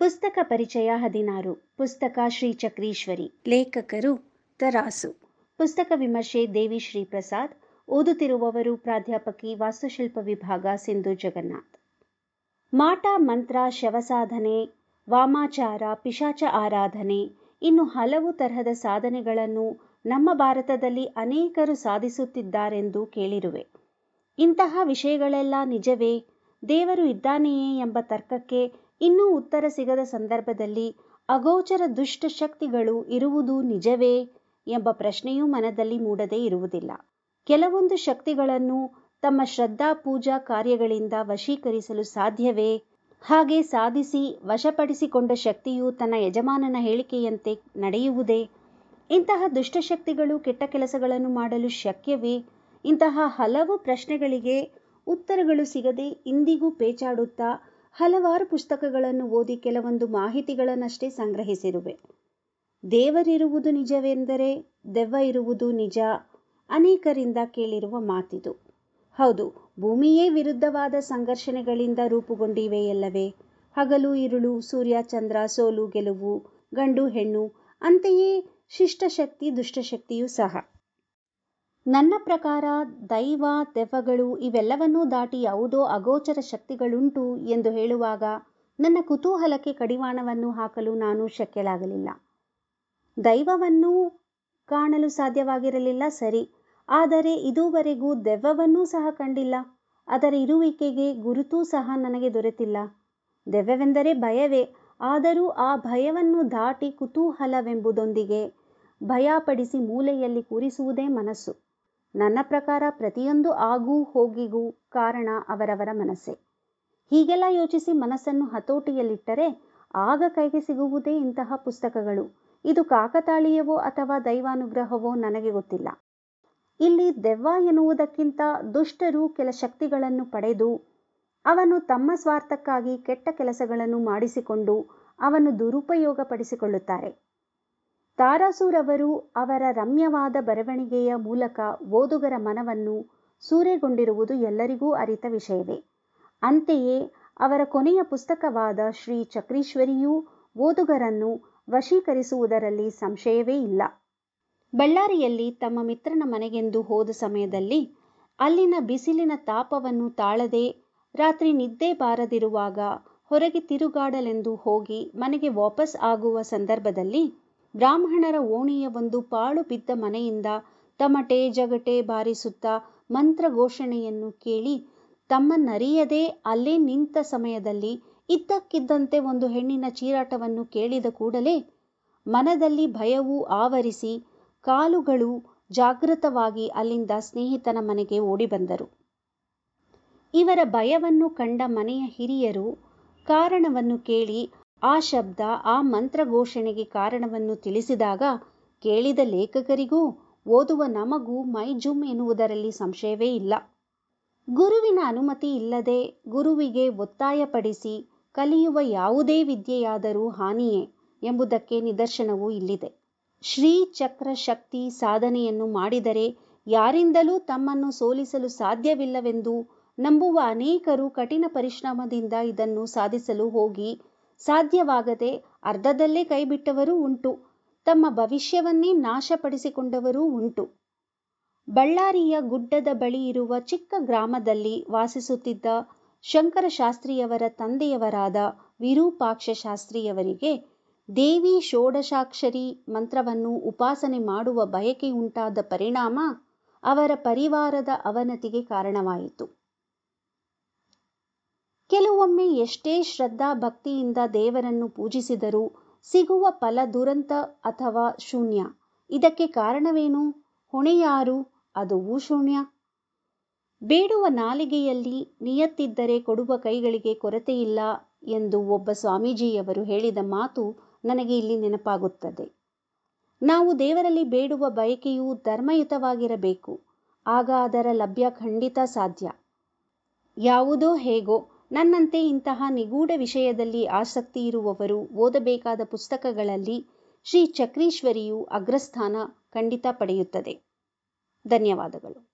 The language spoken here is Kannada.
ಪುಸ್ತಕ ಪರಿಚಯ ಹದಿನಾರು. ಪುಸ್ತಕ ಶ್ರೀ ಚಕ್ರೀಶ್ವರಿ. ಲೇಖಕರು ತರಾಸು. ಪುಸ್ತಕ ವಿಮರ್ಶೆ ದೇವಿ ಶ್ರೀ ಪ್ರಸಾದ್ ಓದುತ್ತಿರುವವರು ಪ್ರಾಧ್ಯಾಪಕಿ ವಾಸ್ತುಶಿಲ್ಪ ವಿಭಾಗ ಸಿಂಧು ಜಗನ್ನಾಥ್. ಮಾಟ ಮಂತ್ರ ಶವಸಾಧನೆ ವಾಮಾಚಾರ ಪಿಶಾಚ ಆರಾಧನೆ ಇನ್ನು ಹಲವು ತರಹದ ಸಾಧನೆಗಳನ್ನು ನಮ್ಮ ಭಾರತದಲ್ಲಿ ಅನೇಕರು ಸಾಧಿಸುತ್ತಿದ್ದಾರೆಂದು ಕೇಳಿರುವೆ. ಇಂತಹ ವಿಷಯಗಳೆಲ್ಲ ನಿಜವೇ? ದೇವರು ಇದ್ದಾನೆಯೇ ಎಂಬ ತರ್ಕಕ್ಕೆ ಇನ್ನೂ ಉತ್ತರ ಸಿಗದ ಸಂದರ್ಭದಲ್ಲಿ ಅಗೋಚರ ದುಷ್ಟ ಶಕ್ತಿಗಳು ಇರುವುದು ನಿಜವೇ ಎಂಬ ಪ್ರಶ್ನೆಯೂ ಮನದಲ್ಲಿ ಮೂಡದೇ ಇರುವುದಿಲ್ಲ. ಕೆಲವೊಂದು ಶಕ್ತಿಗಳನ್ನು ತಮ್ಮ ಶ್ರದ್ಧಾ ಪೂಜಾ ಕಾರ್ಯಗಳಿಂದ ವಶೀಕರಿಸಲು ಸಾಧ್ಯವೇ? ಹಾಗೆ ಸಾಧಿಸಿ ವಶಪಡಿಸಿಕೊಂಡ ಶಕ್ತಿಯು ತನ್ನ ಯಜಮಾನನ ಹೇಳಿಕೆಯಂತೆ ನಡೆಯುವುದೇ? ಇಂತಹ ದುಷ್ಟಶಕ್ತಿಗಳು ಕೆಟ್ಟ ಕೆಲಸಗಳನ್ನು ಮಾಡಲು ಶಕ್ಯವೇ? ಇಂತಹ ಹಲವು ಪ್ರಶ್ನೆಗಳಿಗೆ ಉತ್ತರಗಳು ಸಿಗದೆ ಇಂದಿಗೂ ಪೇಚಾಡುತ್ತಾ ಹಲವಾರು ಪುಸ್ತಕಗಳನ್ನು ಓದಿ ಕೆಲವೊಂದು ಮಾಹಿತಿಗಳನ್ನಷ್ಟೇ ಸಂಗ್ರಹಿಸಿರುವೆ. ದೇವರಿರುವುದು ನಿಜವೆಂದರೆ ದೆವ್ವ ಇರುವುದು ನಿಜ, ಅನೇಕರಿಂದ ಕೇಳಿರುವ ಮಾತಿದು. ಹೌದು, ಭೂಮಿಯೇ ವಿರುದ್ಧವಾದ ಸಂಘರ್ಷಣೆಗಳಿಂದ ರೂಪುಗೊಂಡಿವೆಯಲ್ಲವೇ ಹಗಲು ಇರುಳು ಸೂರ್ಯ, ಚಂದ್ರ, ಸೋಲು, ಗೆಲುವು, ಗಂಡು, ಹೆಣ್ಣು, ಅಂತೆಯೇ ಶಿಷ್ಟಶಕ್ತಿ, ದುಷ್ಟಶಕ್ತಿಯೂ ಸಹ. ನನ್ನ ಪ್ರಕಾರ ದೈವ, ದೆವ್ವಗಳು ಇವೆಲ್ಲವನ್ನೂ ದಾಟಿ ಯಾವುದೋ ಅಗೋಚರ ಶಕ್ತಿಗಳುಂಟು ಎಂದು ಹೇಳುವಾಗ ನನ್ನ ಕುತೂಹಲಕ್ಕೆ ಕಡಿವಾಣವನ್ನು ಹಾಕಲು ನಾನು ಶಕ್ಯಲಾಗಲಿಲ್ಲ ದೈವವನ್ನೂ ಕಾಣಲು ಸಾಧ್ಯವಾಗಿರಲಿಲ್ಲ, ಸರಿ. ಆದರೆ ಇದುವರೆಗೂ ದೆವ್ವವನ್ನೂ ಸಹ ಕಂಡಿಲ್ಲ. ಅದರ ಇರುವಿಕೆಗೆ ಗುರುತೂ ಸಹ ನನಗೆ ದೊರೆತಿಲ್ಲ. ದೆವ್ವವೆಂದರೆ ಭಯವೇ. ಆದರೂ ಆ ಭಯವನ್ನು ದಾಟಿ ಕುತೂಹಲವೆಂಬುದೊಂದಿಗೆ ಭಯಪಡಿಸಿ ಮೂಲೆಯಲ್ಲಿ ಕೂರಿಸುವುದೇ ಮನಸ್ಸು. ನನ್ನ ಪ್ರಕಾರ ಪ್ರತಿಯೊಂದು ಆಗು ಹೋಗಿಗೂ ಕಾರಣ ಅವರವರ ಮನಸ್ಸೇ. ಹೀಗೆಲ್ಲ ಯೋಚಿಸಿ ಮನಸ್ಸನ್ನು ಹತೋಟಿಯಲ್ಲಿಟ್ಟರೆ ಆಗ ಕೈಗೆ ಸಿಗುವುದೇ ಇಂತಹ ಪುಸ್ತಕಗಳು. ಇದು ಕಾಕತಾಳೀಯವೋ ಅಥವಾ ದೈವಾನುಗ್ರಹವೋ ನನಗೆ ಗೊತ್ತಿಲ್ಲ. ಇಲ್ಲಿ ದೆವ್ವ ಎನ್ನುವುದಕ್ಕಿಂತ ದುಷ್ಟರು ಕೆಲ ಶಕ್ತಿಗಳನ್ನು ಪಡೆದು, ಅವನು ತಮ್ಮ ಸ್ವಾರ್ಥಕ್ಕಾಗಿ ಕೆಟ್ಟ ಕೆಲಸಗಳನ್ನು ಮಾಡಿಸಿಕೊಂಡು ಅವನು ದುರುಪಯೋಗಪಡಿಸಿಕೊಳ್ಳುತ್ತಾರೆ. ತಾರಾಸೂರವರು ಅವರ ರಮ್ಯವಾದ ಬರವಣಿಗೆಯ ಮೂಲಕ ಓದುಗರ ಮನವನ್ನು ಸೂರೆಗೊಂಡಿರುವುದು ಎಲ್ಲರಿಗೂ ಅರಿತ ವಿಷಯವೇ. ಅಂತೆಯೇ ಅವರ ಕೊನೆಯ ಪುಸ್ತಕವಾದ ಶ್ರೀ ಚಕ್ರೀಶ್ವರಿಯೂ ಓದುಗರನ್ನು ವಶೀಕರಿಸುವುದರಲ್ಲಿ ಸಂಶಯವೇ ಇಲ್ಲ. ಬಳ್ಳಾರಿಯಲ್ಲಿ ತಮ್ಮ ಮಿತ್ರನ ಮನೆಗೆಂದು ಹೋದ ಸಮಯದಲ್ಲಿ ಅಲ್ಲಿನ ಬಿಸಿಲಿನ ತಾಪವನ್ನು ತಾಳದೆ ರಾತ್ರಿ ನಿದ್ದೆ ಬಾರದಿರುವಾಗ ಹೊರಗೆ ತಿರುಗಾಡಲೆಂದು ಹೋಗಿ ಮನೆಗೆ ವಾಪಸ್ ಆಗುವ ಸಂದರ್ಭದಲ್ಲಿ ಬ್ರಾಹ್ಮಣರ ಓಣಿಯ ಒಂದು ಪಾಳು ಬಿದ್ದ ಮನೆಯಿಂದ ತಮಟೆ ಜಗಟೆ ಬಾರಿಸುತ್ತಾ ಮಂತ್ರಘೋಷಣೆಯನ್ನು ಕೇಳಿ ತಮ್ಮನ್ನರಿಯದೇ ಅಲ್ಲೇ ನಿಂತ ಸಮಯದಲ್ಲಿ ಇದ್ದಕ್ಕಿದ್ದಂತೆ ಒಂದು ಹೆಣ್ಣಿನ ಚೀರಾಟವನ್ನು ಕೇಳಿದ ಕೂಡಲೇ ಮನದಲ್ಲಿ ಭಯವು ಆವರಿಸಿ ಕಾಲುಗಳು ಜಾಗೃತವಾಗಿ ಅಲ್ಲಿಂದ ಸ್ನೇಹಿತನ ಮನೆಗೆ ಓಡಿಬಂದರು. ಇವರ ಭಯವನ್ನು ಕಂಡ ಮನೆಯ ಹಿರಿಯರು ಕಾರಣವನ್ನು ಕೇಳಿ ಆ ಶಬ್ದ, ಆ ಮಂತ್ರ ಘೋಷಣೆಗೆ ಕಾರಣವನ್ನು ತಿಳಿಸಿದಾಗ ಕೇಳಿದ ಲೇಖಕರಿಗೂ ಓದುವ ನಮಗೂ ಮೈ ಜುಮ್ ಎನ್ನುವುದರಲ್ಲಿ ಸಂಶಯವೇ ಇಲ್ಲ. ಗುರುವಿನ ಅನುಮತಿ ಇಲ್ಲದೆ ಗುರುವಿಗೆ ಒತ್ತಾಯಪಡಿಸಿ ಕಲಿಯುವ ಯಾವುದೇ ವಿದ್ಯೆಯಾದರೂ ಹಾನಿಯೇ ಎಂಬುದಕ್ಕೆ ನಿದರ್ಶನವೂ ಇಲ್ಲಿದೆ. ಶ್ರೀ ಚಕ್ರ ಶಕ್ತಿ ಸಾಧನೆಯನ್ನು ಮಾಡಿದರೆ ಯಾರಿಂದಲೂ ತಮ್ಮನ್ನು ಸೋಲಿಸಲು ಸಾಧ್ಯವಿಲ್ಲವೆಂದು ನಂಬುವ ಅನೇಕರು ಕಠಿಣ ಪರಿಶ್ರಮದಿಂದ ಇದನ್ನು ಸಾಧಿಸಲು ಹೋಗಿ ಸಾಧ್ಯವಾಗದೆ ಅರ್ಧದಲ್ಲೇ ಕೈಬಿಟ್ಟವರೂ ಉಂಟು. ತಮ್ಮ ಭವಿಷ್ಯವನ್ನೇ ನಾಶಪಡಿಸಿಕೊಂಡವರೂ ಉಂಟು. ಬಳ್ಳಾರಿಯ ಗುಡ್ಡದ ಬಳಿ ಇರುವ ಚಿಕ್ಕ ಗ್ರಾಮದಲ್ಲಿ ವಾಸಿಸುತ್ತಿದ್ದ ಶಂಕರಶಾಸ್ತ್ರಿಯವರ ತಂದೆಯವರಾದ ವಿರೂಪಾಕ್ಷ ಶಾಸ್ತ್ರಿಯವರಿಗೆ ದೇವಿ ಷೋಡಶಾಕ್ಷರಿ ಮಂತ್ರವನ್ನು ಉಪಾಸನೆ ಮಾಡುವ ಬಯಕೆಯುಂಟಾದ ಪರಿಣಾಮ ಅವರ ಪರಿವಾರದ ಅವನತಿಗೆ ಕಾರಣವಾಯಿತು. ಕೆಲವೊಮ್ಮೆ ಎಷ್ಟೇ ಶ್ರದ್ಧಾ ಭಕ್ತಿಯಿಂದ ದೇವರನ್ನು ಪೂಜಿಸಿದರೂ ಸಿಗುವ ಫಲ ದುರಂತ ಅಥವಾ ಶೂನ್ಯ. ಇದಕ್ಕೆ ಕಾರಣವೇನು? ಹೊಣೆಯಾರು? ಅದುವೂ ಶೂನ್ಯ ಬೇಡುವ ನಾಲಿಗೆಯಲ್ಲಿ ನಿಯತ್ತಿದ್ದರೆ ಕೊಡುವ ಕೈಗಳಿಗೆ ಕೊರತೆಯಿಲ್ಲ ಎಂದು ಒಬ್ಬ ಸ್ವಾಮೀಜಿಯವರು ಹೇಳಿದ ಮಾತು ನನಗೆ ಇಲ್ಲಿ ನೆನಪಾಗುತ್ತದೆ. ನಾವು ದೇವರಲ್ಲಿ ಬೇಡುವ ಬಯಕೆಯು ಧರ್ಮಯುತವಾಗಿರಬೇಕು. ಆಗ ಅದರ ಲಭ್ಯ ಖಂಡಿತ ಸಾಧ್ಯ. ಯಾವುದೋ ಹೇಗೋ ನನ್ನಂತೆ ಇಂತಹ ನಿಗೂಢ ವಿಷಯದಲ್ಲಿ ಆಸಕ್ತಿ ಇರುವವರು ಓದಬೇಕಾದ ಪುಸ್ತಕಗಳಲ್ಲಿ ಶ್ರೀ ಚಕ್ರೀಶ್ವರಿಯು ಅಗ್ರಸ್ಥಾನ ಖಂಡಿತ ಪಡೆಯುತ್ತದೆ. ಧನ್ಯವಾದಗಳು.